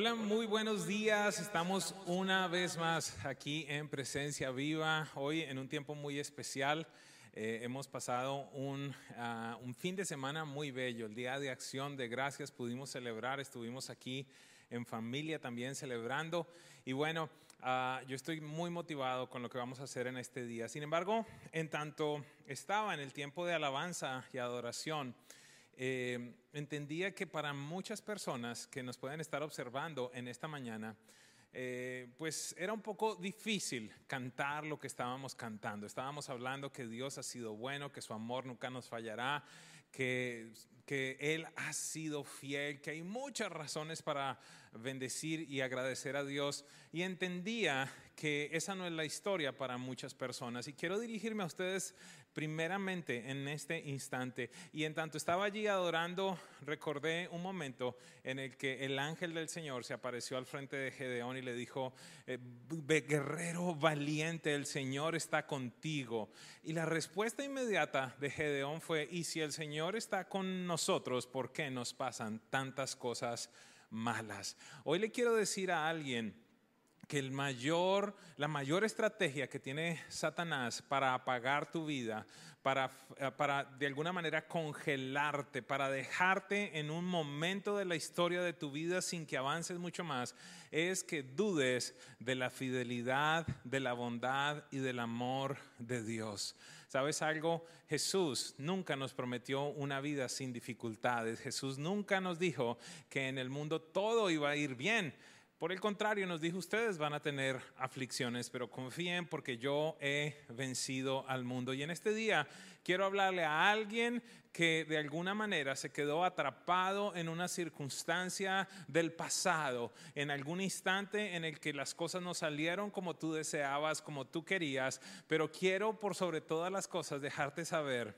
Hola, muy buenos días. Estamos una vez más aquí en Presencia Viva, hoy en un tiempo muy especial. Eh, hemos pasado un, ah, un fin de semana muy bello, el Día de Acción de Gracias, pudimos celebrar, estuvimos aquí en familia también celebrando. Y bueno, ah, yo estoy muy motivado con lo que vamos a hacer en este día. Sin embargo, en tanto estaba en el tiempo de alabanza y adoración, eh, entendía que para muchas personas que nos pueden estar observando en esta mañana, eh, pues era un poco difícil cantar lo que estábamos cantando. Estábamos hablando que Dios ha sido bueno, que su amor nunca nos fallará, que, que Él ha sido fiel, que hay muchas razones para bendecir y agradecer a Dios. Y entendía que esa no es la historia para muchas personas. Y quiero dirigirme a ustedes primeramente en este instante. Y en tanto estaba allí adorando, recordé un momento en el que el ángel del Señor se apareció al frente de Gedeón y le dijo, eh, guerrero valiente, el Señor está contigo. Y la respuesta inmediata de Gedeón fue, y si el Señor está con nosotros, ¿por qué nos pasan tantas cosas malas? Hoy le quiero decir a alguien, que el mayor, la mayor estrategia que tiene Satanás para apagar tu vida, para, eh, para de alguna manera congelarte, para dejarte en un momento de la historia de tu vida sin que avances mucho más, es que dudes de la fidelidad, de la bondad y del amor de Dios. ¿Sabes algo? Jesús nunca nos prometió una vida sin dificultades. Jesús nunca nos dijo que en el mundo todo iba a ir bien. Por el contrario, nos dijo, ustedes van a tener aflicciones, pero confíen porque yo he vencido al mundo. Y en este día quiero hablarle a alguien que de alguna manera se quedó atrapado en una circunstancia del pasado, en algún instante en el que las cosas no salieron como tú deseabas, como tú querías, pero quiero por sobre todas las cosas dejarte saber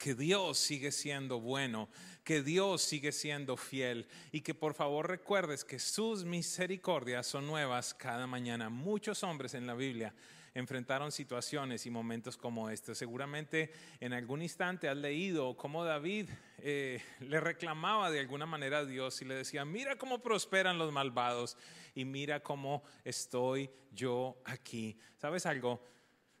que Dios sigue siendo bueno, que Dios sigue siendo fiel y que por favor recuerdes que sus misericordias son nuevas cada mañana. Muchos hombres en la Biblia enfrentaron situaciones y momentos como este. Seguramente en algún instante has leído cómo David eh, le reclamaba de alguna manera a Dios y le decía, mira cómo prosperan los malvados y mira cómo estoy yo aquí. ¿Sabes algo?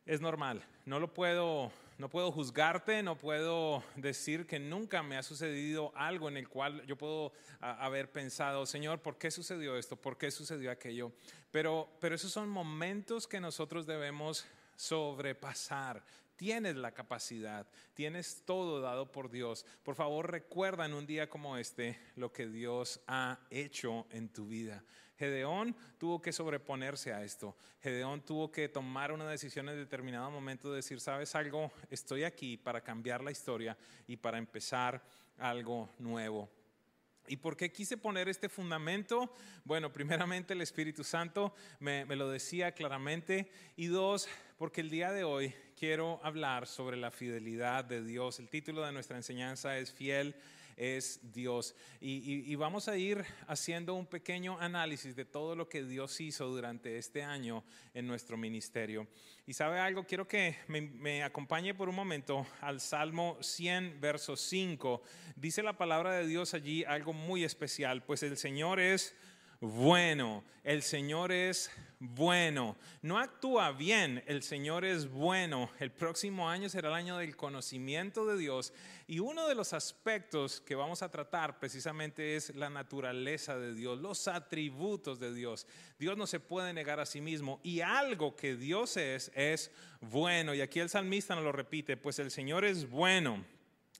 Es normal, no lo puedo no puedo juzgarte, no puedo decir que nunca me ha sucedido algo en el cual yo puedo haber pensado, Señor, ¿por qué sucedió esto? ¿Por qué sucedió aquello? Pero, pero esos son momentos que nosotros debemos sobrepasar. Tienes la capacidad, tienes todo dado por Dios. Por favor, recuerda en un día como este lo que Dios ha hecho en tu vida. Gedeón tuvo que sobreponerse a esto. Gedeón tuvo que tomar una decisión en determinado momento de decir, ¿sabes algo? Estoy aquí para cambiar la historia y para empezar algo nuevo. ¿Y por qué quise poner este fundamento? Bueno, primeramente el Espíritu Santo me, me, lo decía claramente. Y dos, porque el día de hoy quiero hablar sobre la fidelidad de Dios. El título de nuestra enseñanza es Fiel es Dios. Y, vamos a ir haciendo un pequeño análisis de todo lo que Dios hizo durante este año en nuestro ministerio. Y sabe algo, quiero que me, me acompañe por un momento al Salmo 100, verso 5. Dice la palabra de Dios allí algo muy especial, pues el Señor es bueno, el Señor es bueno. No actúa bien, el Señor es bueno. El próximo año será el año del conocimiento de Dios y uno de los aspectos que vamos a tratar precisamente es la naturaleza de Dios, los atributos de Dios. Dios no se puede negar a sí mismo y algo que Dios es es bueno. Y aquí el salmista nos lo repite, pues el Señor es bueno.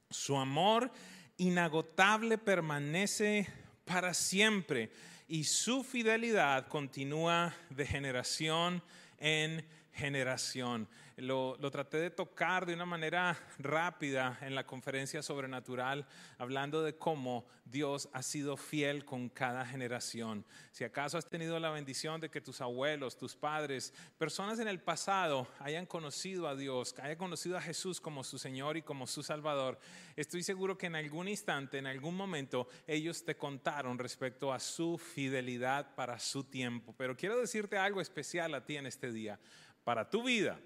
Su amor inagotable permanece para siempre y su fidelidad continúa de generación en generación lo, traté de tocar de una manera rápida en la conferencia sobrenatural, hablando de cómo Dios ha sido fiel con cada generación. Si acaso has tenido la bendición de que tus abuelos, tus padres, personas en el pasado hayan conocido a Dios, hayan conocido a Jesús como su Señor y como su Salvador, estoy seguro que en algún instante, en algún momento, ellos te contaron respecto a su fidelidad para su tiempo. Pero quiero decirte algo especial a ti en este día. Para tu vida,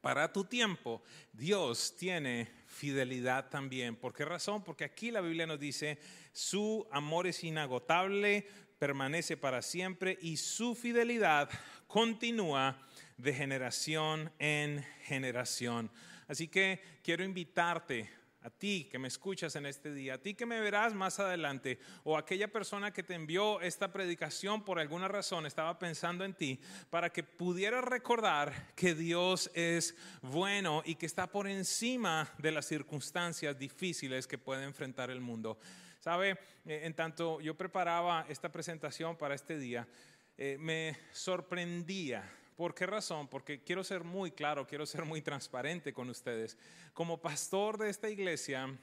para tu tiempo, Dios tiene fidelidad también. ¿Por qué razón? Porque aquí la Biblia nos dice, su amor es inagotable, permanece para siempre y su fidelidad continúa de generación en generación. Así que quiero invitarte a ti que me escuchas en este día, a ti que me verás más adelante, o aquella persona que te envió esta predicación por alguna razón estaba pensando en ti, para que pudieras recordar que Dios es bueno y que está por encima de las circunstancias difíciles que puede enfrentar el mundo. Sabe, eh, en tanto yo preparaba esta presentación para este día, eh, me sorprendía ¿Por qué razón? Porque quiero ser muy claro, quiero ser muy transparente con ustedes. Como pastor de esta iglesia,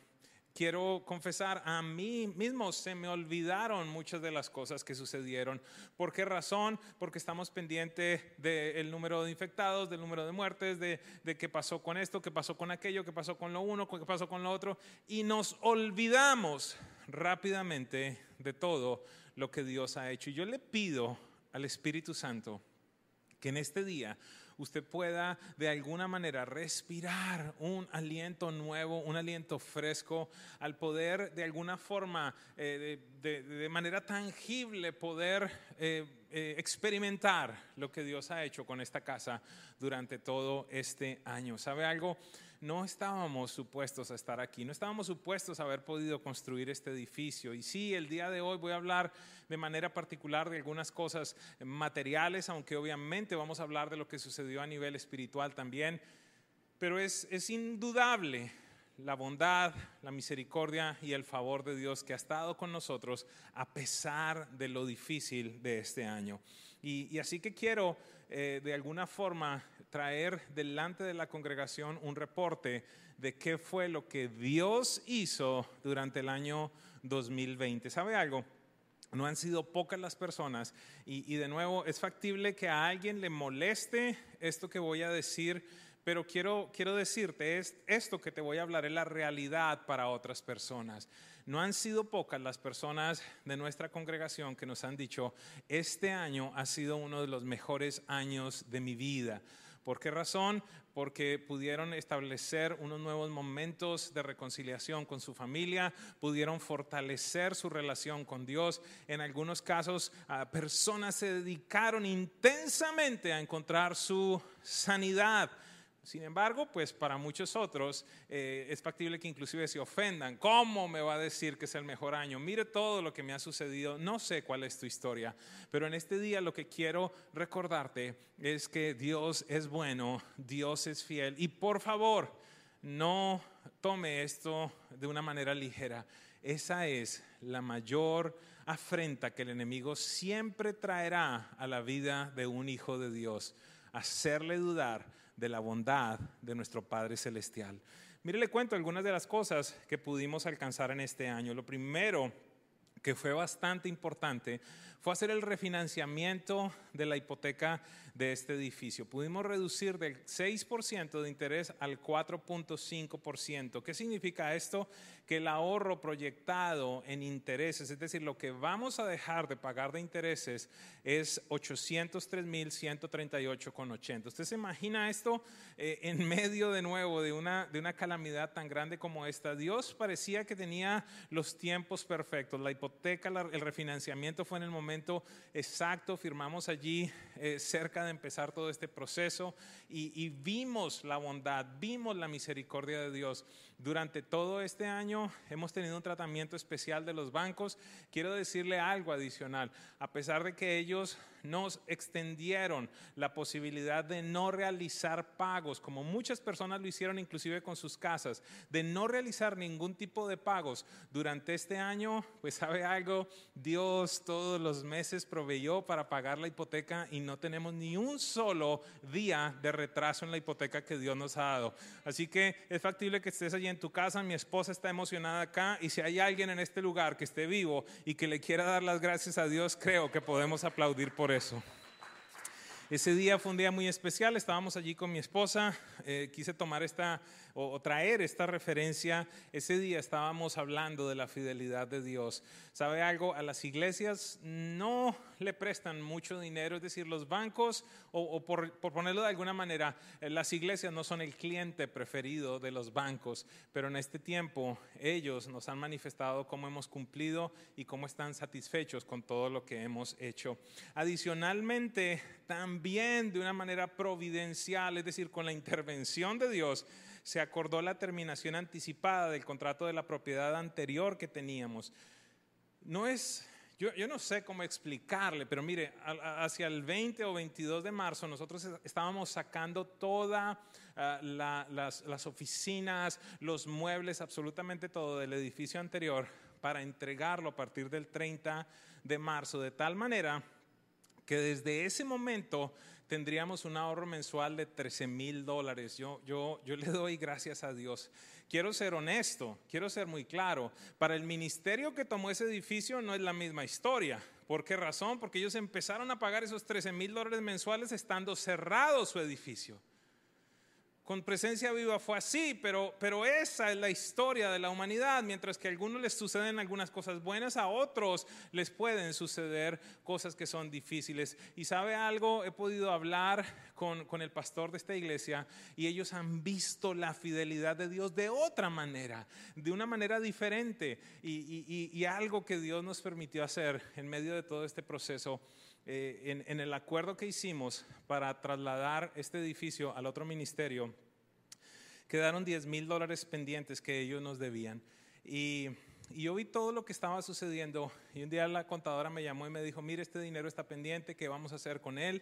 quiero confesar, a mí mismo se me olvidaron muchas de las cosas que sucedieron. ¿Por qué razón? Porque estamos pendientes del número de infectados, del número de muertes, de, qué pasó con esto, qué pasó con aquello, qué pasó con lo uno, qué pasó con lo otro. Y nos olvidamos rápidamente de todo lo que Dios ha hecho. Y yo le pido al Espíritu Santo que en este día usted pueda de alguna manera respirar un aliento nuevo, un aliento fresco, al poder de alguna forma, eh, de, manera tangible, poder eh, eh, experimentar lo que Dios ha hecho con esta casa durante todo este año. ¿Sabe algo? No estábamos supuestos a estar aquí, no estábamos supuestos a haber podido construir este edificio. Y sí, el día de hoy voy a hablar de manera particular de algunas cosas materiales, aunque obviamente vamos a hablar de lo que sucedió a nivel espiritual también. Pero es, es indudable la bondad, la misericordia y el favor de Dios que ha estado con nosotros a pesar de lo difícil de este año. Y, así que quiero eh, de alguna forma traer delante de la congregación un reporte de qué fue lo que Dios hizo durante el año 2020. ¿Sabe algo? No han sido pocas las personas y, de nuevo es factible que a alguien le moleste esto que voy a decir pero quiero, quiero decirte, es, esto que te voy a hablar es la realidad para otras personas. No han sido pocas las personas de nuestra congregación que nos han dicho, este año ha sido uno de los mejores años de mi vida. ¿Por qué razón? Porque pudieron establecer unos nuevos momentos de reconciliación con su familia, pudieron fortalecer su relación con Dios. En algunos casos, personas se dedicaron intensamente a encontrar su sanidad sin embargo, pues para muchos otros eh, es factible que inclusive se ofendan. ¿Cómo me va a decir que es el mejor año? Mire todo lo que me ha sucedido. No sé cuál es tu historia, pero en este día lo que quiero recordarte es que Dios es bueno, Dios es fiel. Y por favor, no tome esto de una manera ligera. Esa es la mayor afrenta que el enemigo siempre traerá a la vida de un hijo de Dios. Hacerle dudar de la bondad de nuestro Padre Celestial. Mire, le cuento algunas de las cosas que pudimos alcanzar en este año. Lo primero que fue bastante importante fue hacer el refinanciamiento de la hipoteca de este edificio. Pudimos reducir del 6% de interés al 4.5%. ¿Qué significa esto? Que el ahorro proyectado en intereses, es decir, lo que vamos a dejar de pagar de intereses es 803.138,80. ¿Usted se imagina esto eh, en medio de nuevo de una, de una calamidad tan grande como esta? Dios parecía que tenía los tiempos perfectos. La hipoteca, el refinanciamiento fue en el momento exacto. Firmamos allí eh, cerca de empezar todo este proceso y, vimos la bondad, vimos la misericordia de Dios. Durante todo este año hemos tenido un tratamiento especial de los bancos. Quiero decirle algo adicional. A pesar de que ellos nos extendieron la posibilidad de no realizar pagos, como muchas personas lo hicieron inclusive con sus casas, de no realizar ningún tipo de pagos durante este año, pues sabe algo, Dios todos los meses proveyó para pagar la hipoteca y no tenemos ni un solo día de retraso en la hipoteca que Dios nos ha dado. Así que es factible que estés allí en tu casa, mi esposa está emocionada acá y si hay alguien en este lugar que esté vivo y que le quiera dar las gracias a Dios, creo que podemos aplaudir por eso. Ese día fue un día muy especial, estábamos allí con mi esposa, eh, quise tomar esta o, traer esta referencia. Ese día estábamos hablando de la fidelidad de Dios. ¿Sabe algo? A las iglesias no le prestan mucho dinero, es decir, los bancos, o, por, ponerlo de alguna manera, eh, las iglesias no son el cliente preferido de los bancos, pero en este tiempo ellos nos han manifestado cómo hemos cumplido y cómo están satisfechos con todo lo que hemos hecho. Adicionalmente, también de una manera providencial, es decir, con la intervención de Dios, se acordó la terminación anticipada del contrato de la propiedad anterior que teníamos. No es, yo, no sé cómo explicarle, pero mire, hacia el 20 o 22 de marzo nosotros estábamos sacando todas ah, las, las oficinas, los muebles, absolutamente todo del edificio anterior para entregarlo a partir del 30 de marzo, de tal manera que desde ese momento tendríamos un ahorro mensual de 13 mil dólares. Yo, yo, yo le doy gracias a Dios. Quiero ser honesto, quiero ser muy claro. Para el ministerio que tomó ese edificio no es la misma historia. ¿Por qué razón? Porque ellos empezaron a pagar esos 13 mil dólares mensuales estando cerrado su edificio con presencia viva fue así, pero, pero esa es la historia de la humanidad. Mientras que a algunos les suceden algunas cosas buenas, a otros les pueden suceder cosas que son difíciles. Y sabe algo, he podido hablar con, con el pastor de esta iglesia y ellos han visto la fidelidad de Dios de otra manera, de una manera diferente. Y, y, algo que Dios nos permitió hacer en medio de todo este proceso. Eh, en, en, el acuerdo que hicimos para trasladar este edificio al otro ministerio, quedaron 10 mil dólares pendientes que ellos nos debían. Y, yo vi todo lo que estaba sucediendo y un día la contadora me llamó y me dijo, mire, este dinero está pendiente, ¿qué vamos a hacer con él?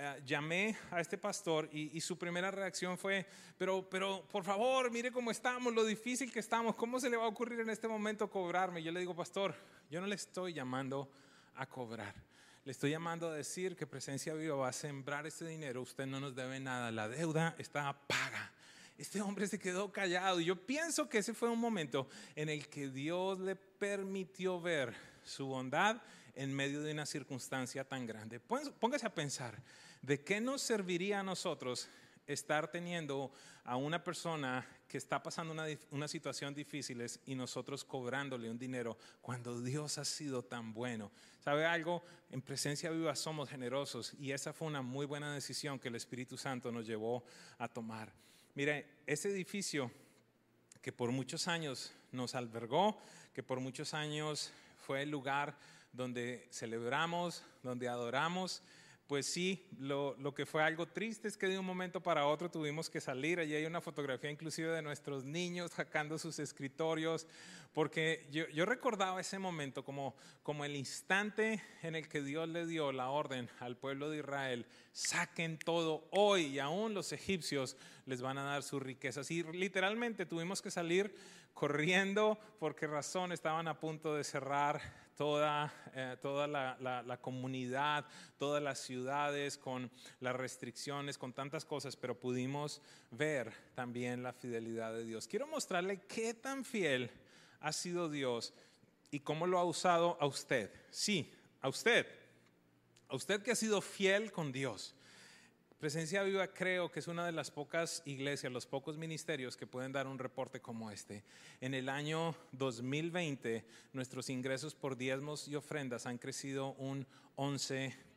Eh, llamé a este pastor y, su primera reacción fue, pero, pero por favor, mire cómo estamos, lo difícil que estamos, ¿cómo se le va a ocurrir en este momento cobrarme? Yo le digo, pastor, yo no le estoy llamando a cobrar. Le estoy llamando a decir que Presencia Viva va a sembrar ese dinero. Usted no nos debe nada. La deuda está paga este hombre se quedó callado. Y yo pienso que ese fue un momento en el que Dios le permitió ver su bondad en medio de una circunstancia tan grande. Póngase a pensar, ¿de qué nos serviría a nosotros estar teniendo a una persona que está pasando una, situación difícil y nosotros cobrándole un dinero cuando Dios ha sido tan bueno. ¿Sabe algo? En presencia viva somos generosos y esa fue una muy buena decisión que el Espíritu Santo nos llevó a tomar. Mire, ese edificio que por muchos años nos albergó, que por muchos años fue el lugar donde celebramos, donde adoramos, pues sí, lo, que fue algo triste es que de un momento para otro tuvimos que salir. Allí hay una fotografía inclusive de nuestros niños sacando sus escritorios, porque yo, recordaba ese momento como, como el instante en el que Dios le dio la orden al pueblo de Israel, saquen todo hoy y aún los egipcios les van a dar sus riquezas. Y literalmente tuvimos que salir corriendo porque razón estaban a punto de cerrar toda, eh, toda la, comunidad, todas las ciudades, con las restricciones, con tantas cosas, pero pudimos ver también la fidelidad de Dios. Quiero mostrarle qué tan fiel ha sido Dios y cómo lo ha usado a usted. Sí, a usted. A usted que ha sido fiel con Dios. Presencia Viva creo que es una de las pocas iglesias, los pocos ministerios que pueden dar un reporte como este. En el año 2020 nuestros ingresos por diezmos y ofrendas han crecido un 11%.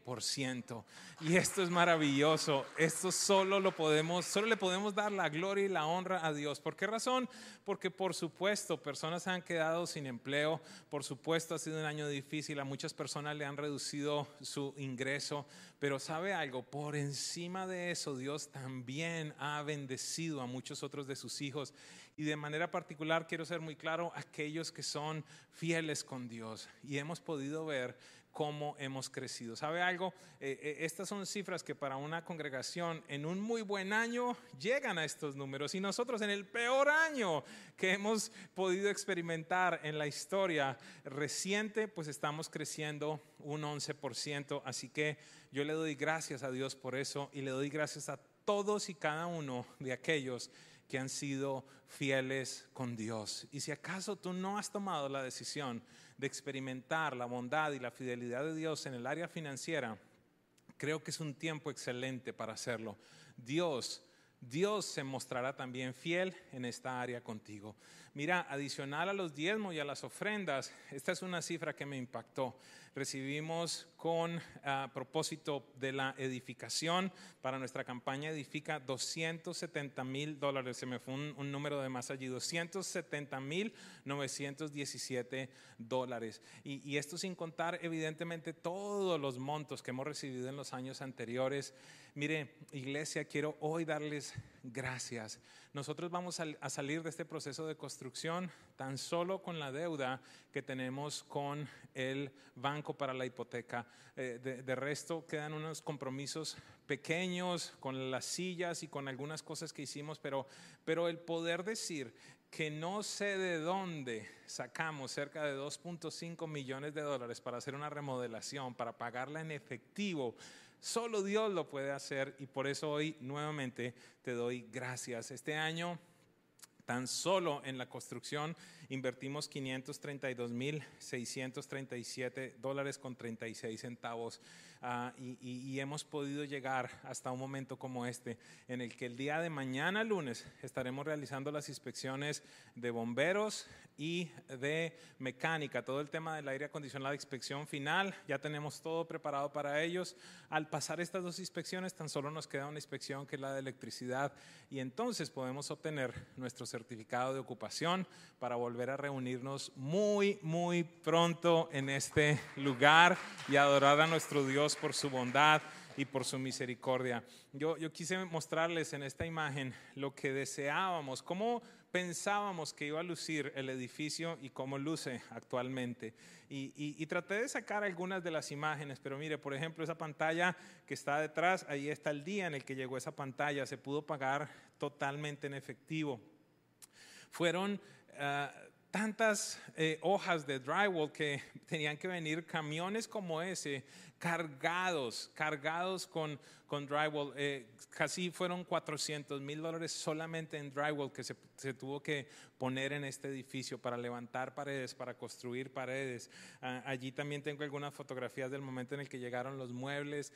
Y esto es maravilloso. Esto solo lo podemos, solo le podemos dar la gloria y la honra a Dios. ¿Por qué razón? Porque por supuesto personas han quedado sin empleo, por supuesto ha sido un año difícil, a muchas personas le han reducido su ingreso, pero sabe algo, por encima de eso Dios también ha bendecido a muchos otros de sus hijos y de manera particular quiero ser muy claro, aquellos que son fieles con Dios y hemos podido ver cómo hemos crecido. ¿Sabe algo? Eh, eh, estas son cifras que para una congregación en un muy buen año llegan a estos números y nosotros en el peor año que hemos podido experimentar en la historia reciente, pues estamos creciendo un 11%. Así que yo le doy gracias a Dios por eso y le doy gracias a todos y cada uno de aquellos que han sido fieles con Dios. Y si acaso tú no has tomado la decisión de experimentar la bondad y la fidelidad de Dios en el área financiera, creo que es un tiempo excelente para hacerlo. Dios, Dios se mostrará también fiel en esta área contigo. Mira, adicional a los diezmos y a las ofrendas, esta es una cifra que me impactó. Recibimos con ah, propósito de la edificación para nuestra campaña Edifica 270 mil dólares. Se me fue un, número de más allí, 270 mil 917 dólares. Y, y esto sin contar evidentemente todos los montos que hemos recibido en los años anteriores. Mire, iglesia, quiero hoy darles gracias. Nosotros vamos a, salir de este proceso de construcción tan solo con la deuda que tenemos con el banco para la hipoteca. Eh, de, resto quedan unos compromisos pequeños con las sillas y con algunas cosas que hicimos, pero, pero el poder decir que no sé de dónde sacamos cerca de 2.5 millones de dólares para hacer una remodelación, para pagarla en efectivo, Solo Dios lo puede hacer y por eso hoy nuevamente te doy gracias. Este año Tan solo en la construcción invertimos 532.637 dólares con 36 centavos ah, y, hemos podido llegar hasta un momento como este, en el que el día de mañana lunes estaremos realizando las inspecciones de bomberos y de mecánica, todo el tema del aire acondicionado, inspección final, ya tenemos todo preparado para ellos. Al pasar estas dos inspecciones, tan solo nos queda una inspección que es la de electricidad y entonces podemos obtener nuestro certificado de ocupación para volver a reunirnos muy, muy pronto en este lugar y adorar a nuestro Dios por su bondad y por su misericordia. Yo, yo quise mostrarles en esta imagen lo que deseábamos, cómo pensábamos que iba a lucir el edificio y cómo luce actualmente. Y, traté de sacar algunas de las imágenes, pero mire, por ejemplo, esa pantalla que está detrás, ahí está el día en el que llegó esa pantalla, se pudo pagar totalmente en efectivo. Fueron... Ah, tantas eh, hojas de drywall que tenían que venir camiones como ese cargados, cargados con, con drywall. Eh, casi fueron 400 mil dólares solamente en drywall que se, se, tuvo que poner en este edificio para levantar paredes, para construir paredes. Ah, allí también tengo algunas fotografías del momento en el que llegaron los muebles.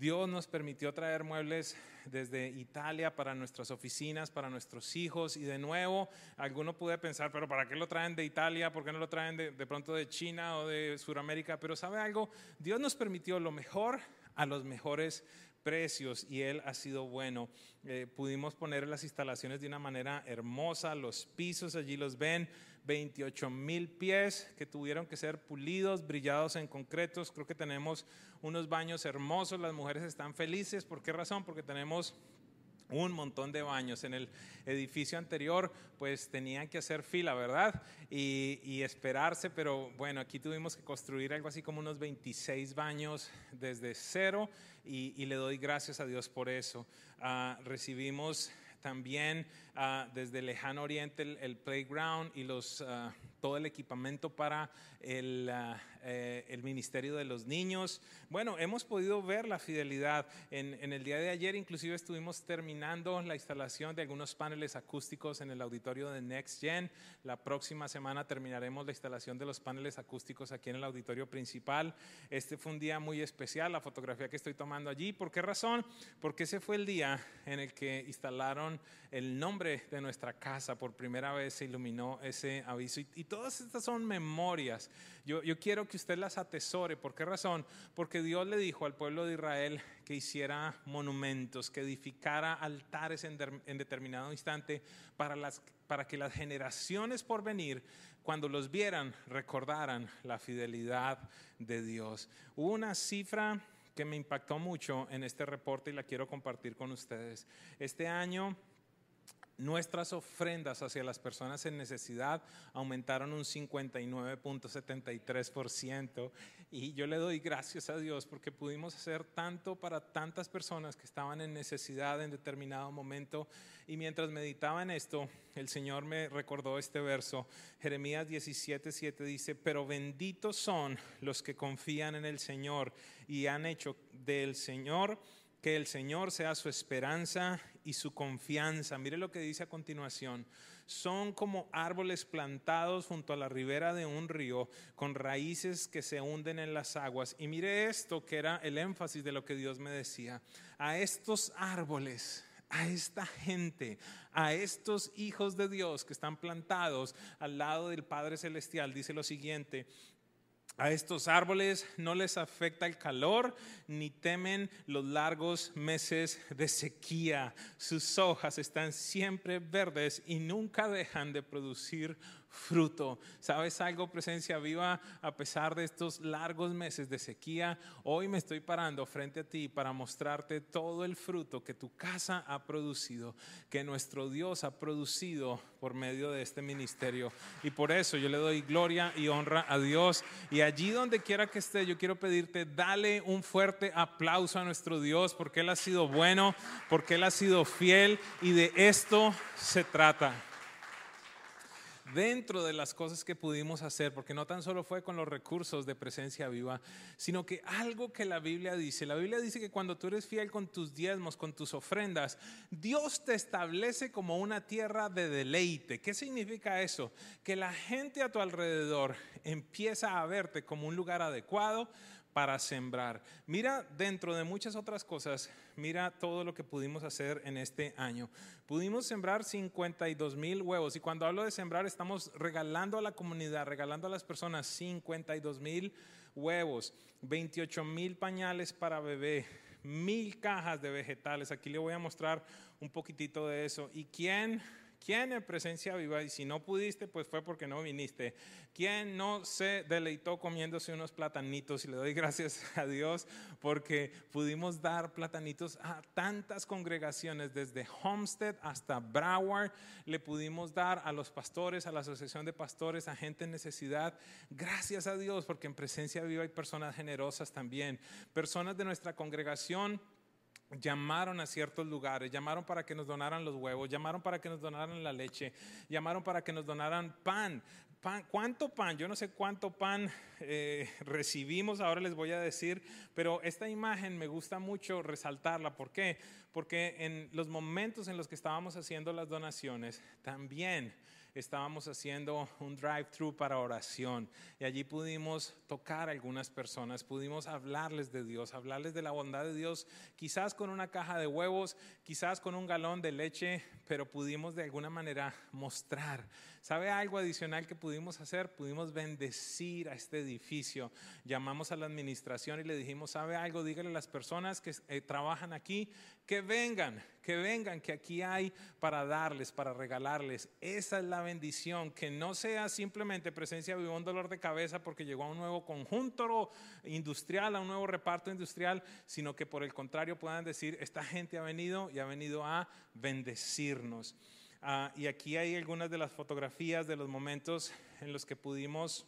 Dios nos permitió traer muebles desde Italia para nuestras oficinas, para nuestros hijos. Y de nuevo, alguno puede pensar, pero ¿para qué lo traen de Italia? ¿Por qué no lo traen de, pronto de China o de Sudamérica? Pero ¿sabe algo? Dios nos permitió lo mejor a los mejores precios y Él ha sido bueno. Eh, pudimos poner las instalaciones de una manera hermosa, los pisos allí los ven, 28 mil pies que tuvieron que ser pulidos, brillados en concretos. Creo que tenemos unos baños hermosos, las mujeres están felices. ¿Por qué razón? Porque tenemos un montón de baños. En el edificio anterior, pues tenían que hacer fila, ¿verdad? Y, esperarse, pero bueno, aquí tuvimos que construir algo así como unos 26 baños desde cero y, le doy gracias a Dios por eso. Ah, recibimos también ah, desde el lejano oriente el, playground y los, ah, todo el equipamiento para el, eh, el Ministerio de los Niños. Bueno, hemos podido ver la fidelidad. En, en, el día de ayer inclusive estuvimos terminando la instalación de algunos paneles acústicos en el auditorio de Next Gen. La próxima semana terminaremos la instalación de los paneles acústicos aquí en el auditorio principal. Este fue un día muy especial, la fotografía que estoy tomando allí. ¿Por qué razón? Porque ese fue el día en el que instalaron el nombre de nuestra casa. Por primera vez se iluminó ese aviso. Y todas estas son memorias. Yo, yo quiero que usted las atesore. ¿Por qué razón? Porque Dios le dijo al pueblo de Israel que hiciera monumentos, que edificara altares en, determinado instante para, las, para que las generaciones por venir, cuando los vieran, recordaran la fidelidad de Dios. Hubo una cifra que me impactó mucho en este reporte y la quiero compartir con ustedes. Este año nuestras ofrendas hacia las personas en necesidad aumentaron un 59.73% y yo le doy gracias a Dios porque pudimos hacer tanto para tantas personas que estaban en necesidad en determinado momento. Y mientras meditaba en esto, el Señor me recordó este verso, Jeremías 17:7 dice, pero benditos son los que confían en el Señor y han hecho del Señor que el Señor sea su esperanza y su confianza. Mire lo que dice a continuación. Son como árboles plantados junto a la ribera de un río, con raíces que se hunden en las aguas. Y mire esto que era el énfasis de lo que Dios me decía. A estos árboles, a esta gente, a estos hijos de Dios que están plantados al lado del Padre Celestial, dice lo siguiente, A estos árboles no les afecta el calor ni temen los largos meses de sequía. Sus hojas están siempre verdes y nunca dejan de producir fruto. ¿Sabes algo, presencia viva? A pesar de estos largos meses de sequía, hoy me estoy parando frente a ti para mostrarte todo el fruto que tu casa ha producido, que nuestro Dios ha producido por medio de este ministerio. Y por eso yo le doy gloria y honra a Dios. Y allí donde quiera que esté, yo quiero pedirte, dale un fuerte aplauso a nuestro Dios porque Él ha sido bueno, porque Él ha sido fiel y de esto se trata dentro de las cosas que pudimos hacer, porque no tan solo fue con los recursos de presencia viva, sino que algo que la Biblia dice, la Biblia dice que cuando tú eres fiel con tus diezmos, con tus ofrendas, Dios te establece como una tierra de deleite. ¿Qué significa eso? Que la gente a tu alrededor empieza a verte como un lugar adecuado, para sembrar. Mira, dentro de muchas otras cosas, mira todo lo que pudimos hacer en este año. Pudimos sembrar 52 mil huevos y cuando hablo de sembrar estamos regalando a la comunidad, regalando a las personas 52 mil huevos, 28 mil pañales para bebé, mil cajas de vegetales. Aquí le voy a mostrar un poquitito de eso. ¿Y quién ¿Quién en presencia viva? Y si no pudiste, pues fue porque no viniste. ¿Quién no se deleitó comiéndose unos platanitos? Y le doy gracias a Dios porque pudimos dar platanitos a tantas congregaciones, desde Homestead hasta Broward. Le pudimos dar a los pastores, a la asociación de pastores, a gente en necesidad. Gracias a Dios porque en presencia viva hay personas generosas también. Personas de nuestra congregación llamaron a ciertos lugares, llamaron para que nos donaran los huevos, llamaron para que nos donaran la leche, llamaron para que nos donaran pan. pan ¿Cuánto pan? Yo no sé cuánto pan eh, recibimos, ahora les voy a decir, pero esta imagen me gusta mucho resaltarla. ¿Por qué? Porque en los momentos en los que estábamos haciendo las donaciones, también estábamos haciendo un drive-thru para oración y allí pudimos tocar a algunas personas, pudimos hablarles de Dios, hablarles de la bondad de Dios, quizás con una caja de huevos, quizás con un galón de leche, pero pudimos de alguna manera mostrar. ¿Sabe algo adicional que pudimos hacer? Pudimos bendecir a este edificio. Llamamos a la administración y le dijimos, ¿sabe algo? Dígale a las personas que eh, trabajan aquí que vengan, que vengan, que aquí hay para darles, para regalarles. Esa es la bendición, que no sea simplemente presencia viva un dolor de cabeza porque llegó a un nuevo conjunto industrial, a un nuevo reparto industrial, sino que por el contrario puedan decir, esta gente ha venido y ha venido a bendecirnos. Ah, y aquí hay algunas de las fotografías de los momentos en los que pudimos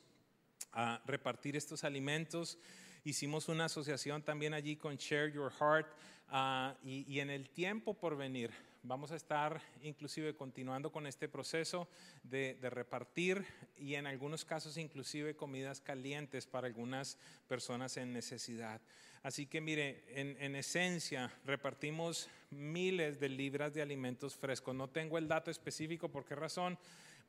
ah, repartir estos alimentos. Hicimos una asociación también allí con Share Your Heart Ah, y, en el tiempo por venir vamos a estar inclusive continuando con este proceso de, repartir y en algunos casos inclusive comidas calientes para algunas personas en necesidad. Así que mire, en, en esencia repartimos miles de libras de alimentos frescos. No tengo el dato específico, ¿por qué razón?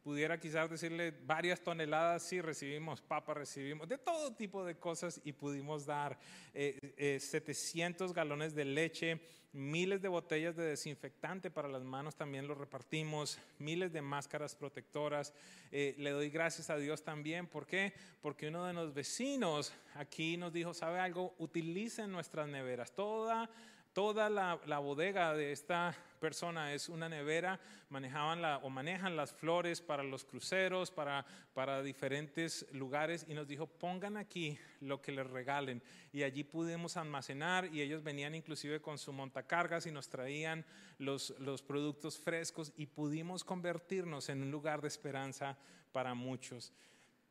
Pudiera quizás decirle varias toneladas, sí, recibimos papas, recibimos de todo tipo de cosas y pudimos dar 700 eh, eh, galones de leche, miles de botellas de desinfectante para las manos también lo repartimos, miles de máscaras protectoras. Eh, le doy gracias a Dios también, ¿por qué? Porque uno de los vecinos aquí nos dijo, ¿sabe algo? Utilicen nuestras neveras, toda Toda la, bodega de esta persona es una nevera, manejaban la, o manejan las flores para los cruceros, para, para diferentes lugares y nos dijo, pongan aquí lo que les regalen. Y allí pudimos almacenar y ellos venían inclusive con su montacargas y nos traían los, los productos frescos y pudimos convertirnos en un lugar de esperanza para muchos.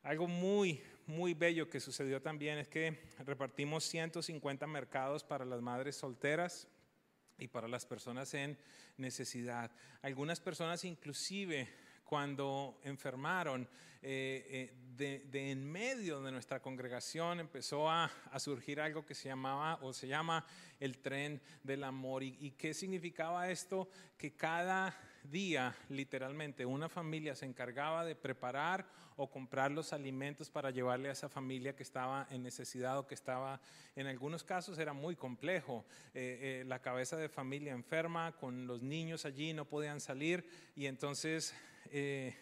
Algo muy, muy bello que sucedió también es que repartimos 150 mercados para las madres solteras y para las personas en necesidad. Algunas personas inclusive cuando enfermaron, eh, eh, de, en medio de nuestra congregación empezó a, surgir algo que se llamaba o se llama el tren del amor. ¿Y, ¿Y qué significaba esto? Que cada día, literalmente, una familia se encargaba de preparar o comprar los alimentos para llevarle a esa familia que estaba en necesidad o que estaba, en algunos casos era muy complejo. Eh, eh, la cabeza de familia enferma, con los niños allí, no podían salir y entonces... Eh,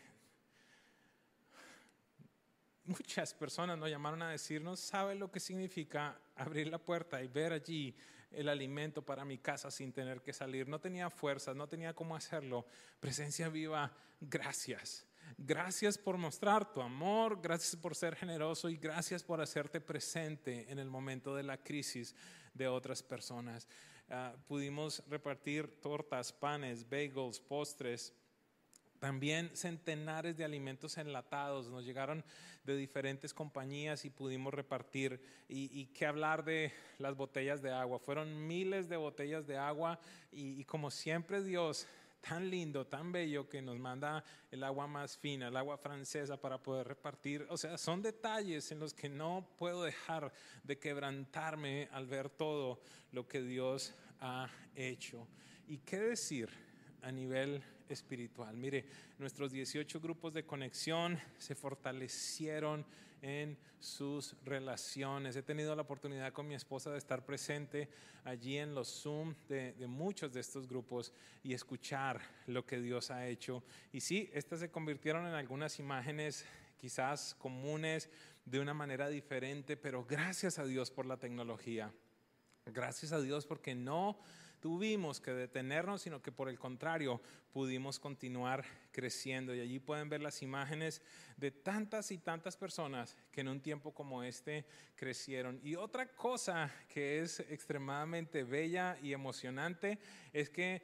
muchas personas nos llamaron a decirnos, ¿sabe lo que significa abrir la puerta y ver allí el alimento para mi casa sin tener que salir? No tenía fuerzas, no tenía cómo hacerlo. Presencia viva, gracias. Gracias por mostrar tu amor, gracias por ser generoso y gracias por hacerte presente en el momento de la crisis de otras personas. Ah, pudimos repartir tortas, panes, bagels, postres, también centenares de alimentos enlatados nos llegaron de diferentes compañías y pudimos repartir. Y, qué hablar de las botellas de agua. Fueron miles de botellas de agua y, como siempre Dios, tan lindo, tan bello que nos manda el agua más fina, el agua francesa para poder repartir. O sea, son detalles en los que no puedo dejar de quebrantarme al ver todo lo que Dios ha hecho. ¿Y qué decir a nivel espiritual. Mire, nuestros 18 grupos de conexión se fortalecieron en sus relaciones. He tenido la oportunidad con mi esposa de estar presente allí en los Zoom de, muchos de estos grupos y escuchar lo que Dios ha hecho. Y sí, estas se convirtieron en algunas imágenes quizás comunes de una manera diferente, pero gracias a Dios por la tecnología. Gracias a Dios porque no tuvimos que detenernos, sino que por el contrario pudimos continuar creciendo. Y allí pueden ver las imágenes de tantas y tantas personas que en un tiempo como este crecieron. Y otra cosa que es extremadamente bella y emocionante es que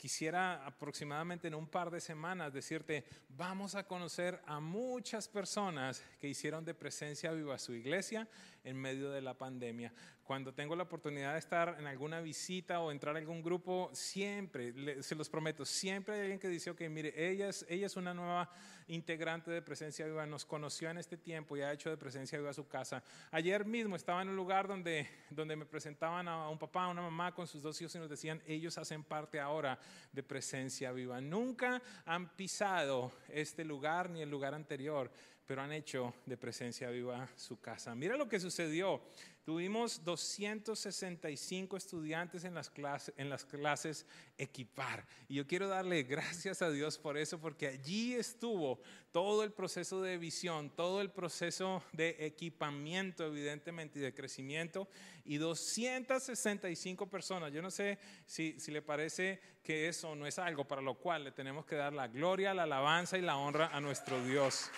quisiera aproximadamente en un par de semanas decirte, vamos a conocer a muchas personas que hicieron de presencia viva su iglesia en medio de la pandemia. Cuando tengo la oportunidad de estar en alguna visita o entrar a algún grupo, siempre, se los prometo, siempre hay alguien que dice, ok, mire, ella es, ella es una nueva integrante de Presencia Viva, nos conoció en este tiempo y ha hecho de Presencia Viva su casa. Ayer mismo estaba en un lugar donde, donde me presentaban a un papá, a una mamá con sus dos hijos y nos decían, ellos hacen parte ahora de Presencia Viva. Nunca han pisado este lugar ni el lugar anterior, pero han hecho de Presencia Viva su casa. Mira lo que sucedió. Tuvimos 265 estudiantes en las, clases, en las clases equipar. Y yo quiero darle gracias a Dios por eso, porque allí estuvo todo el proceso de visión, todo el proceso de equipamiento, evidentemente, y de crecimiento. Y 265 personas. Yo no sé si, si le parece que eso no es algo para lo cual le tenemos que dar la gloria, la alabanza y la honra a nuestro Dios.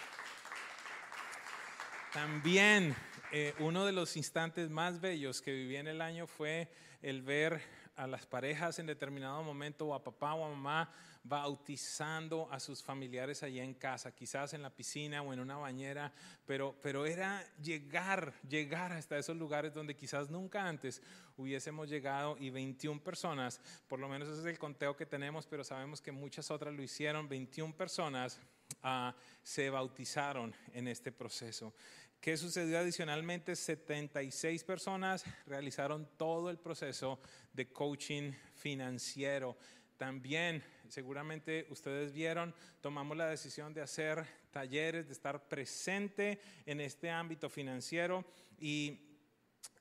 También eh, uno de los instantes más bellos que viví en el año fue el ver a las parejas en determinado momento o a papá o a mamá bautizando a sus familiares allá en casa, quizás en la piscina o en una bañera, pero, pero era llegar, llegar hasta esos lugares donde quizás nunca antes hubiésemos llegado y 21 personas, por lo menos ese es el conteo que tenemos, pero sabemos que muchas otras lo hicieron, 21 personas ah, se bautizaron en este proceso. ¿Qué sucedió adicionalmente? 76 personas realizaron todo el proceso de coaching financiero. También, seguramente ustedes vieron, tomamos la decisión de hacer talleres, de estar presente en este ámbito financiero y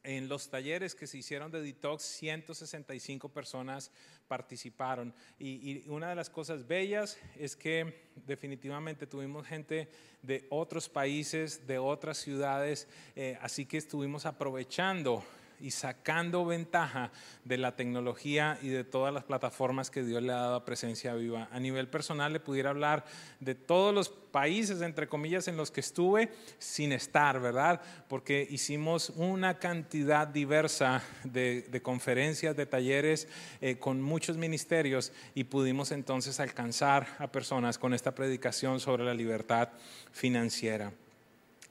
en los talleres que se hicieron de detox, 165 personas participaron. Y, una de las cosas bellas es que definitivamente tuvimos gente de otros países, de otras ciudades, eh, así que estuvimos aprovechando y sacando ventaja de la tecnología y de todas las plataformas que Dios le ha dado a presencia viva. A nivel personal le pudiera hablar de todos los países, entre comillas, en los que estuve sin estar, ¿verdad? Porque hicimos una cantidad diversa de, conferencias, de talleres eh, con muchos ministerios y pudimos entonces alcanzar a personas con esta predicación sobre la libertad financiera.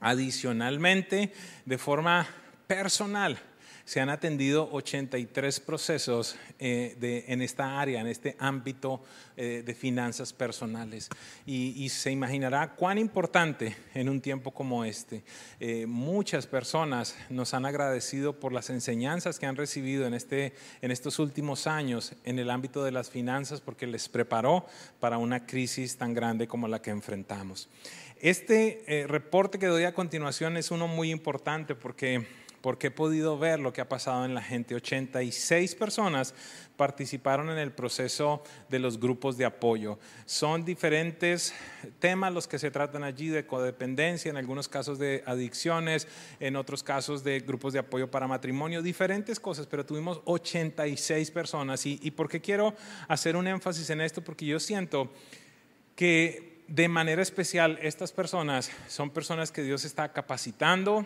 Adicionalmente, de forma personal, se han atendido 83 procesos eh, en esta área, en este ámbito eh, de finanzas personales. Y, se imaginará cuán importante en un tiempo como este. Eh, muchas personas nos han agradecido por las enseñanzas que han recibido en, este, en estos últimos años en el ámbito de las finanzas porque les preparó para una crisis tan grande como la que enfrentamos. Este reporte que doy a continuación es uno muy importante porque porque he podido ver lo que ha pasado en la gente. 86 personas participaron en el proceso de los grupos de apoyo. Son diferentes temas los que se tratan allí de codependencia, en algunos casos de adicciones, en otros casos de grupos de apoyo para matrimonio, diferentes cosas, pero tuvimos 86 personas. ¿Y, y por qué quiero hacer un énfasis en esto? Porque yo siento que de manera especial estas personas son personas que Dios está capacitando,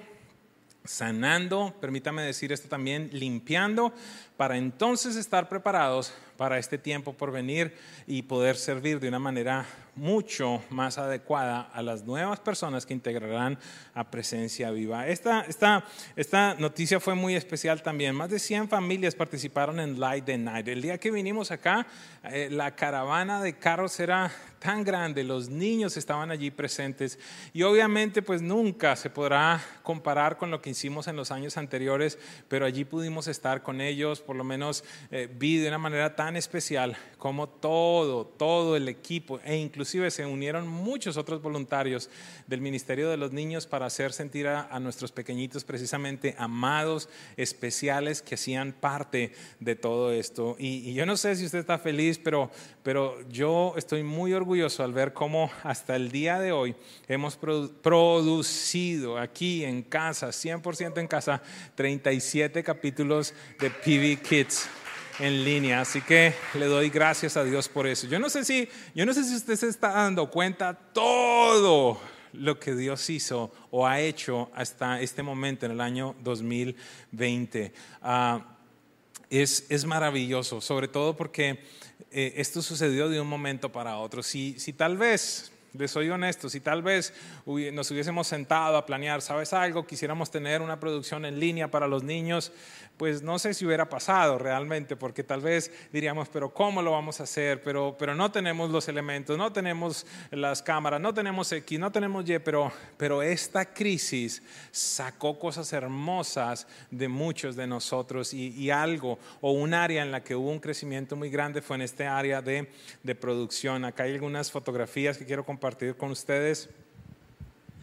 sanando, permítame decir esto también, limpiando, para entonces estar preparados para este tiempo por venir y poder servir de una manera mucho más adecuada a las nuevas personas que integrarán a Presencia Viva. Esta, esta, esta noticia fue muy especial también. Más de 100 familias participaron en Light the Night. El día que vinimos acá, eh, la caravana de carros era tan grande, los niños estaban allí presentes y obviamente pues nunca se podrá comparar con lo que hicimos en los años anteriores, pero allí pudimos estar con ellos, por lo menos eh, vi de una manera tan especial como todo, todo el equipo e inclusive se unieron muchos otros voluntarios del Ministerio de los Niños para hacer sentir a, nuestros pequeñitos precisamente amados, especiales, que hacían parte de todo esto. Y, yo no sé si usted está feliz, pero, pero yo estoy muy orgulloso al ver cómo hasta el día de hoy hemos producido aquí en casa, 100% en casa, 37 capítulos de Kids en línea. Así que le doy gracias a Dios por eso. Yo no sé si, yo no sé si usted se está dando cuenta todo lo que Dios hizo o ha hecho hasta este momento en el año 2020. Ah, es, es, maravilloso, sobre todo porque eh, esto sucedió de un momento para otro. Si, si tal vez les soy honesto, si tal vez nos hubiésemos sentado a planear, ¿sabes algo? Quisiéramos tener una producción en línea para los niños, pues no sé si hubiera pasado realmente, porque tal vez diríamos, pero ¿cómo lo vamos a hacer? Pero, pero no tenemos los elementos, no tenemos las cámaras, no tenemos X, no tenemos Y, pero, pero esta crisis sacó cosas hermosas de muchos de nosotros y, algo, o un área en la que hubo un crecimiento muy grande fue en este área de, de producción. Acá hay algunas fotografías que quiero compartir con ustedes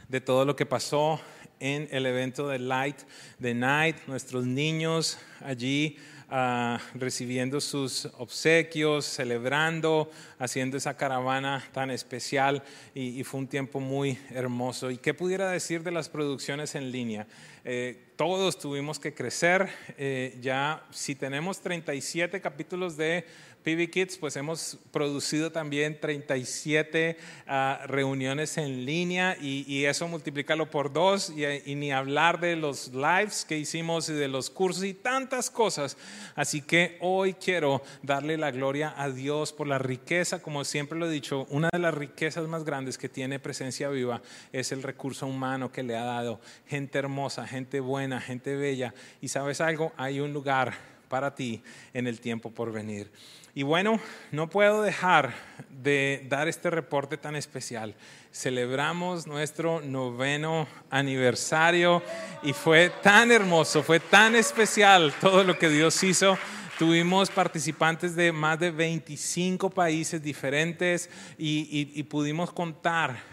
de todo lo que pasó en el evento de Light the Night, nuestros niños allí ah, recibiendo sus obsequios, celebrando, haciendo esa caravana tan especial y, fue un tiempo muy hermoso. ¿Y qué pudiera decir de las producciones en línea? Eh, todos tuvimos que crecer, eh, ya si tenemos 37 capítulos de PB Kids, pues hemos producido también 37 ah, reuniones en línea y, eso multiplícalo por dos y, ni hablar de los lives que hicimos y de los cursos y tantas cosas. Así que hoy quiero darle la gloria a Dios por la riqueza, como siempre lo he dicho, una de las riquezas más grandes que tiene presencia viva es el recurso humano que le ha dado. Gente hermosa, gente buena, gente bella. Y sabes algo, hay un lugar para ti en el tiempo por venir. Y bueno, no puedo dejar de dar este reporte tan especial. Celebramos nuestro noveno aniversario y fue tan hermoso, fue tan especial todo lo que Dios hizo. Tuvimos participantes de más de 25 países diferentes y, pudimos contar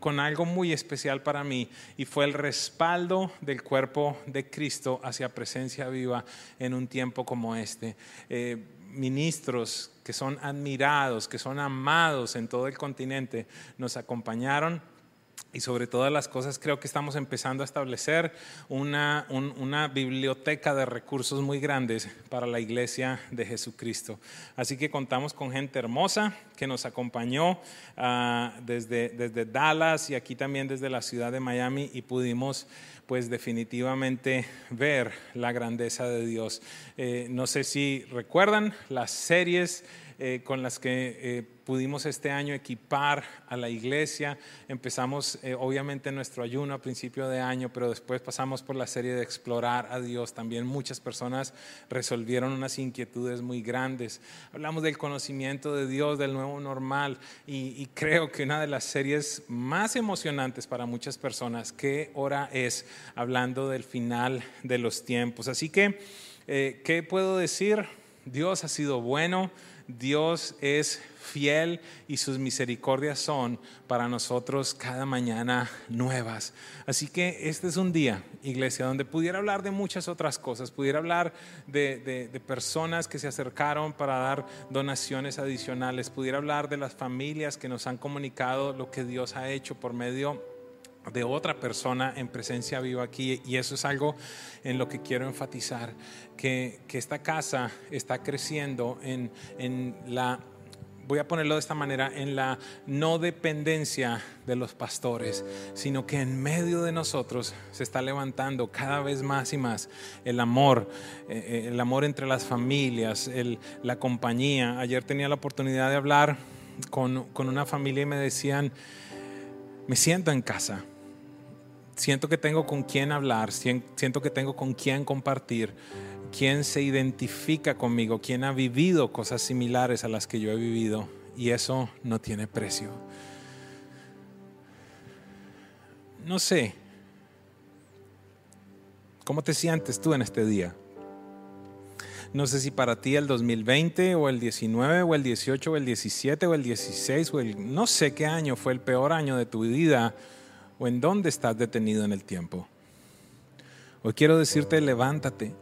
con, algo muy especial para mí y fue el respaldo del cuerpo de Cristo hacia presencia viva en un tiempo como este. Eh, ministros que son admirados, que son amados en todo el continente, nos acompañaron y sobre todas las cosas creo que estamos empezando a establecer una, una, biblioteca de recursos muy grandes para la iglesia de Jesucristo. Así que contamos con gente hermosa que nos acompañó ah, desde, desde Dallas y aquí también desde la ciudad de Miami y pudimos pues definitivamente ver la grandeza de Dios. Eh, no sé si recuerdan las series eh, con las que eh, pudimos este año equipar a la iglesia. Empezamos eh, obviamente nuestro ayuno a principio de año, pero después pasamos por la serie de explorar a Dios. También muchas personas resolvieron unas inquietudes muy grandes. Hablamos del conocimiento de Dios, del nuevo normal, y, creo que una de las series más emocionantes para muchas personas, ¿qué hora es? Hablando del final de los tiempos. Así que, ¿qué puedo decir? Dios ha sido bueno Dios es fiel y sus misericordias son para nosotros cada mañana nuevas. Así que este es un día, iglesia, donde pudiera hablar de muchas otras cosas, pudiera hablar de, personas que se acercaron para dar donaciones adicionales, pudiera hablar de las familias que nos han comunicado lo que Dios ha hecho por medio de otra persona en presencia viva aquí y eso es algo en lo que quiero enfatizar, que, esta casa está creciendo en, en la voy a ponerlo de esta manera, en la no dependencia de los pastores, sino que en medio de nosotros se está levantando cada vez más y más el amor, eh, eh, el amor entre las familias, la compañía. Ayer tenía la oportunidad de hablar con, con una familia y me decían, me siento en casa, siento que tengo con quién hablar, siento que tengo con quién compartir quién se identifica conmigo, quién ha vivido cosas similares a las que yo he vivido y eso no tiene precio. No sé, ¿cómo te sientes tú en este día? No sé si para ti el 2020 o el 19 o el 18 o el 17 o el 16 o el no sé qué año fue el peor año de tu vida o en dónde estás detenido en el tiempo. Hoy quiero decirte, levántate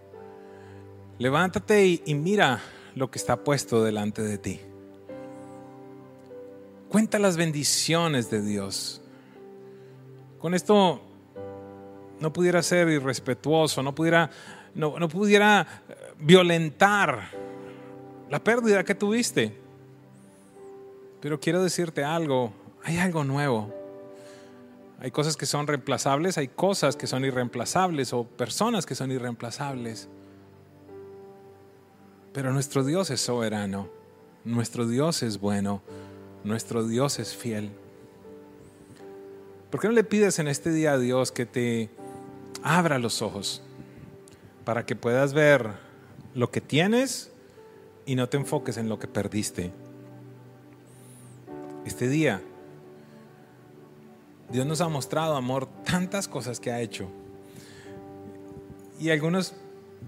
Levántate y, mira lo que está puesto delante de ti. Cuenta las bendiciones de Dios. Con esto no pudiera ser irrespetuoso, no pudiera, no, no pudiera eh, violentar la pérdida que tuviste. Pero quiero decirte algo, hay algo nuevo. Hay cosas que son reemplazables, hay cosas que son irreemplazables o personas que son irreemplazables. Pero nuestro Dios es soberano, nuestro Dios es bueno, nuestro Dios es fiel. ¿Por qué no le pides en este día a Dios que te abra los ojos para que puedas ver lo que tienes y no te enfoques en lo que perdiste? Este día, Dios nos ha mostrado, amor, tantas cosas que ha hecho. Y algunos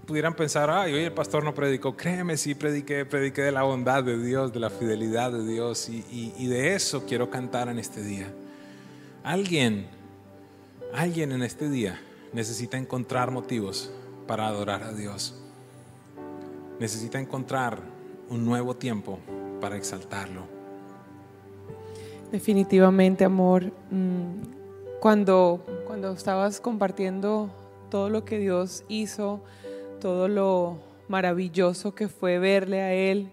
pudieran pensar, ay, hoy el pastor no predicó. Créeme, sí prediqué, prediqué de la bondad de Dios, de la fidelidad de Dios y, y de eso quiero cantar en este día. Alguien, alguien en este día necesita encontrar motivos para adorar a Dios. Necesita encontrar un nuevo tiempo para exaltarlo. Definitivamente, amor. Mm, cuando, cuando estabas compartiendo todo lo que Dios hizo, todo lo maravilloso que fue verle a Él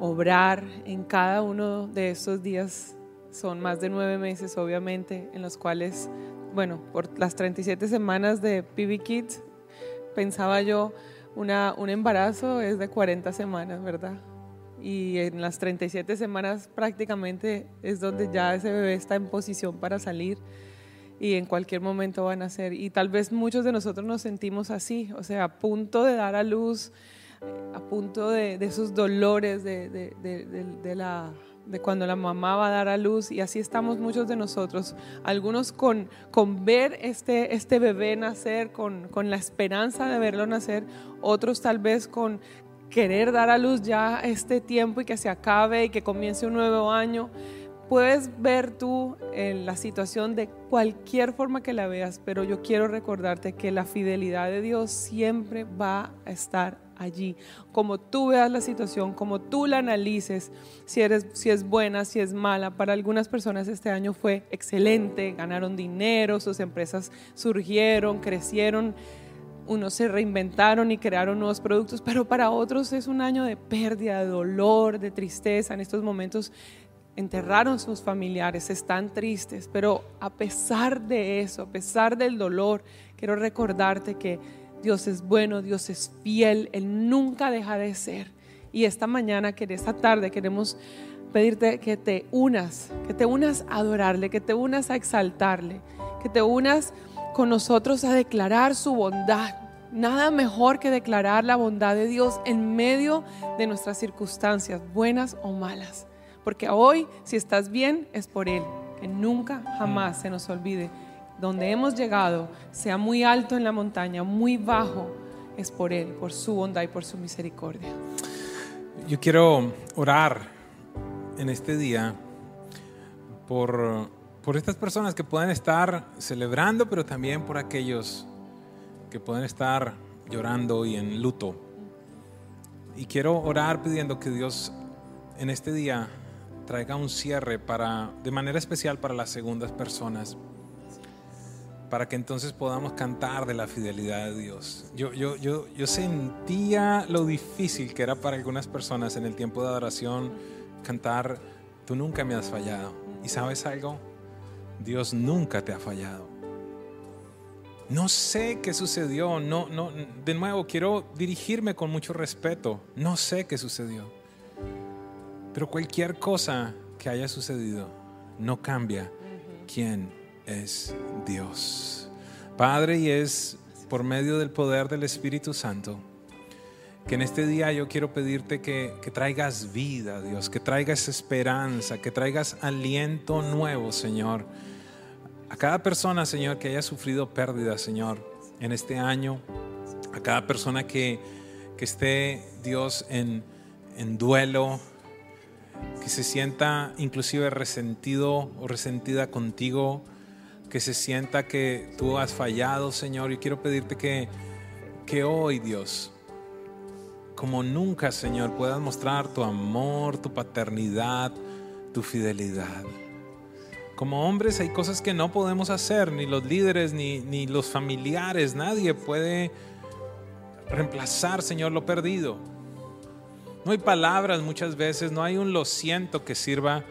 obrar en cada uno de estos días. Son más de nueve meses, obviamente, en los cuales, bueno, por las 37 semanas de PB Kids, pensaba yo, una, un embarazo es de 40 semanas, ¿verdad? Y en las 37 semanas prácticamente es donde ya ese bebé está en posición para salir y en cualquier momento van a ser. Y tal vez muchos de nosotros nos sentimos así, o sea, a punto de dar a luz, a punto de, esos dolores de, de, la, de cuando la mamá va a dar a luz y así estamos muchos de nosotros, algunos con, con ver este, este bebé nacer, con, con la esperanza de verlo nacer, otros tal vez con querer dar a luz ya este tiempo y que se acabe y que comience un nuevo año puedes ver tú en la situación de cualquier forma que la veas, pero yo quiero recordarte que la fidelidad de Dios siempre va a estar allí. Como tú veas la situación, como tú la analices, si, eres, si es buena, si es mala. Para algunas personas este año fue excelente, ganaron dinero, sus empresas surgieron, crecieron unos se reinventaron y crearon nuevos productos, pero para otros es un año de pérdida, de dolor, de tristeza. En estos momentos enterraron sus familiares, están tristes, pero a pesar de eso, a pesar del dolor, quiero recordarte que Dios es bueno, Dios es fiel, Él nunca deja de ser. Y esta mañana, que esta tarde, queremos pedirte que te unas, que te unas a adorarle, que te unas a exaltarle, que te unas con nosotros a declarar su bondad. Nada mejor que declarar la bondad de Dios en medio de nuestras circunstancias, buenas o malas. Porque hoy, si estás bien, es por Él. Que nunca, jamás se nos olvide. Donde hemos llegado, sea muy alto en la montaña, muy bajo, es por Él, por su bondad y por su misericordia. Yo quiero orar en este día por, por estas personas que pueden estar celebrando, pero también por aquellos que pueden estar llorando y en luto. Y quiero orar pidiendo que Dios en este día traiga un cierre para, de manera especial para las segundas personas, para que entonces podamos cantar de la fidelidad de Dios. Yo, yo, yo, yo sentía lo difícil que era para algunas personas en el tiempo de adoración cantar, tú nunca me has fallado. ¿Y sabes algo? Dios nunca te ha fallado. No sé qué sucedió, no, no, de nuevo quiero dirigirme con mucho respeto. No sé qué sucedió. Pero cualquier cosa que haya sucedido no cambia quién es Dios. Padre, y es por medio del poder del Espíritu Santo que en este día yo quiero pedirte que, que, traigas vida, Dios, que traigas esperanza, que traigas aliento nuevo, Señor. A cada persona, Señor, que haya sufrido pérdida, Señor, en este año, a cada persona que, que esté, Dios, en, en duelo, que se sienta inclusive resentido o resentida contigo, que se sienta que tú has fallado, Señor. Y quiero pedirte que, que hoy, Dios, como nunca, Señor, puedas mostrar tu amor, tu paternidad, tu fidelidad. Como hombres hay cosas que no podemos hacer, ni los líderes, ni, ni los familiares, nadie puede reemplazar, Señor, lo perdido. No hay palabras muchas veces, no hay un lo siento que sirva,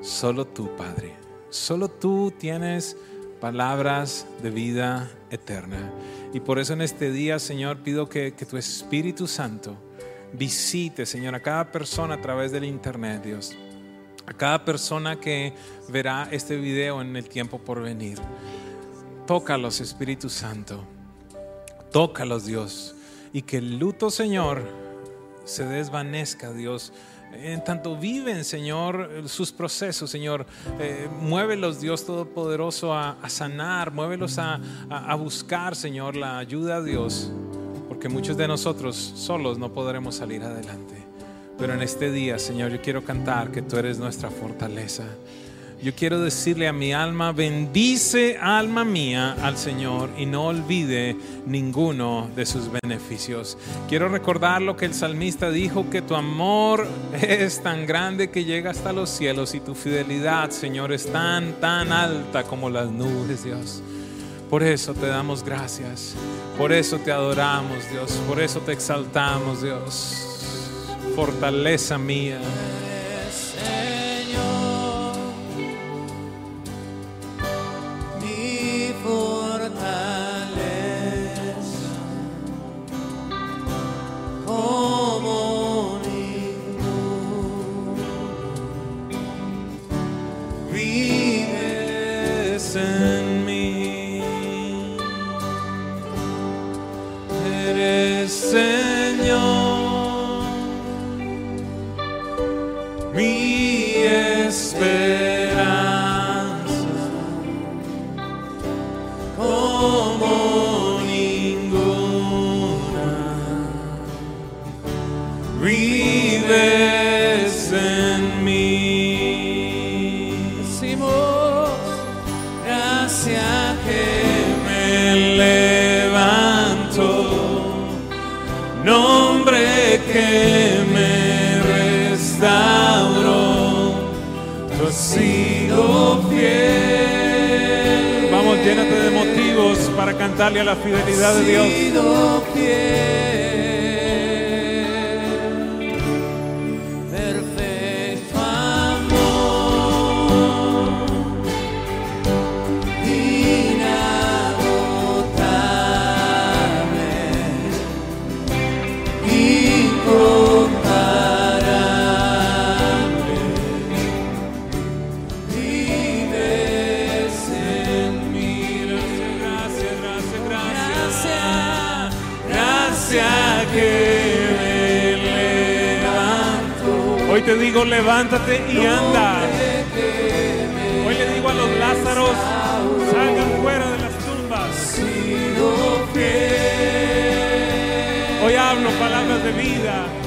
solo tú, Padre. Solo tú tienes palabras de vida eterna. Y por eso en este día, Señor, pido que, que tu Espíritu Santo visite, Señor, a cada persona a través del Internet, Dios. A cada persona que verá este video en el tiempo por venir. Tócalos, Espíritu Santo. Tócalos, Dios. Y que el luto, Señor, se desvanezca, Dios. En tanto viven, Señor, sus procesos, Señor. Eh, muévelos, Dios Todopoderoso, a, a sanar. Muévelos a, a, a buscar, Señor, la ayuda, Dios porque muchos de nosotros solos no podremos salir adelante. Pero en este día, Señor, yo quiero cantar que tú eres nuestra fortaleza. Yo quiero decirle a mi alma, bendice alma mía al Señor y no olvide ninguno de sus beneficios. Quiero recordar lo que el salmista dijo, que tu amor es tan grande que llega hasta los cielos y tu fidelidad, Señor, es tan, tan alta como las nubes, Dios. Por eso te damos gracias. Por eso te adoramos, Dios. Por eso te exaltamos, Dios. Fortaleza mía. Que me restauró, fiel. Vamos, llénate de motivos para cantarle a la fidelidad de Dios. Te digo, levántate y anda. Hoy le digo a los Lázaros, salgan fuera de las tumbas. Hoy hablo palabras de vida.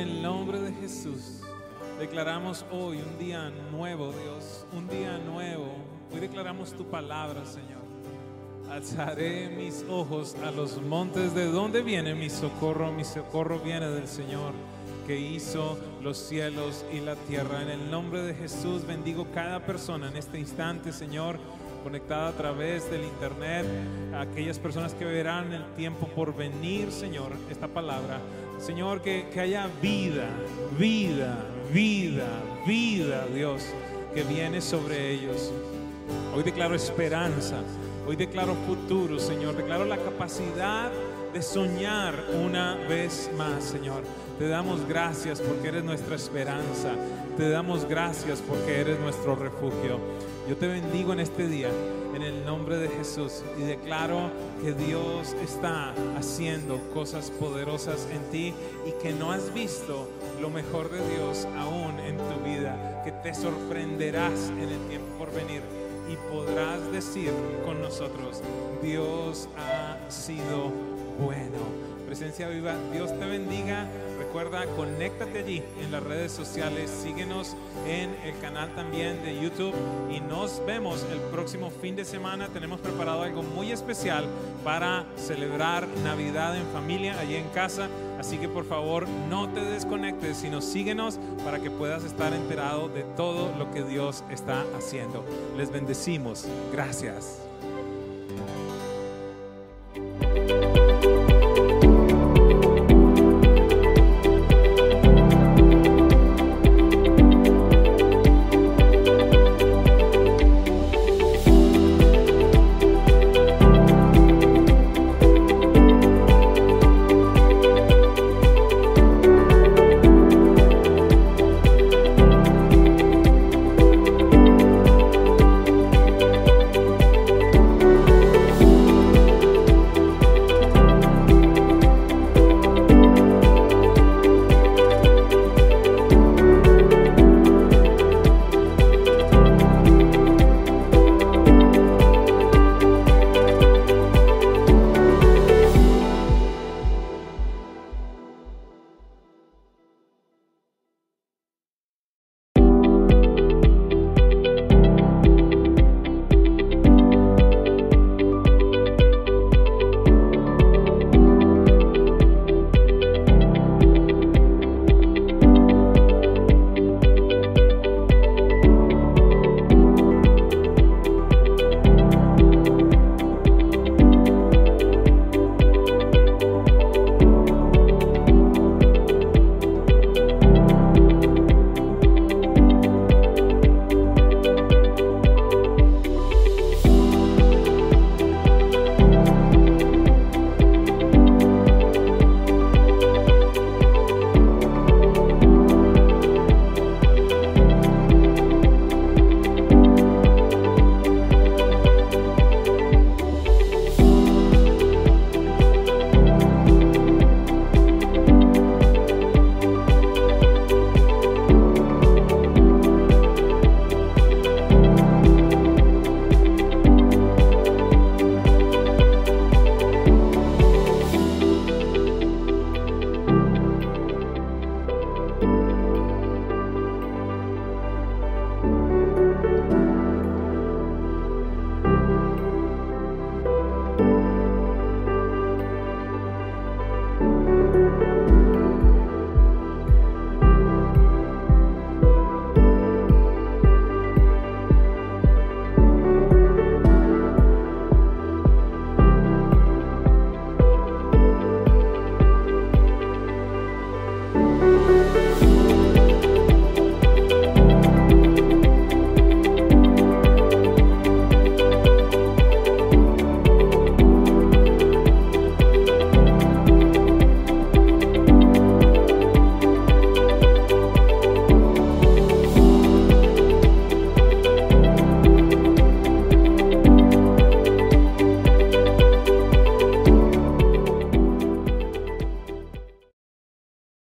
El nombre de Jesús, declaramos hoy un día nuevo, Dios, un día nuevo. Hoy declaramos tu palabra, Señor. Alzaré mis ojos a los montes. ¿De dónde viene mi socorro? Mi socorro viene del Señor que hizo los cielos y la tierra. En el nombre de Jesús bendigo cada persona en este instante, Señor, conectada a través del internet, aquellas personas que verán el tiempo por venir, Señor, esta palabra. Señor, que, que haya vida, vida, vida, vida, Dios, que viene sobre ellos. Hoy declaro esperanza. Hoy declaro futuro, Señor. Declaro la capacidad de soñar una vez más, Señor. Te damos gracias porque eres nuestra esperanza. Te damos gracias porque eres nuestro refugio. Yo te bendigo en este día en el nombre de Jesús y declaro que Dios está haciendo cosas poderosas en ti y que no has visto lo mejor de Dios aún en tu vida, que te sorprenderás en el tiempo por venir y podrás decir con nosotros, Dios ha sido bueno. Presencia viva, Dios te bendiga. Recuerda, conéctate allí en las redes sociales, síguenos en el canal también de YouTube y nos vemos el próximo fin de semana. Tenemos preparado algo muy especial para celebrar Navidad en familia, allí en casa. Así que por favor no te desconectes, sino síguenos para que puedas estar enterado de todo lo que Dios está haciendo. Les bendecimos. Gracias.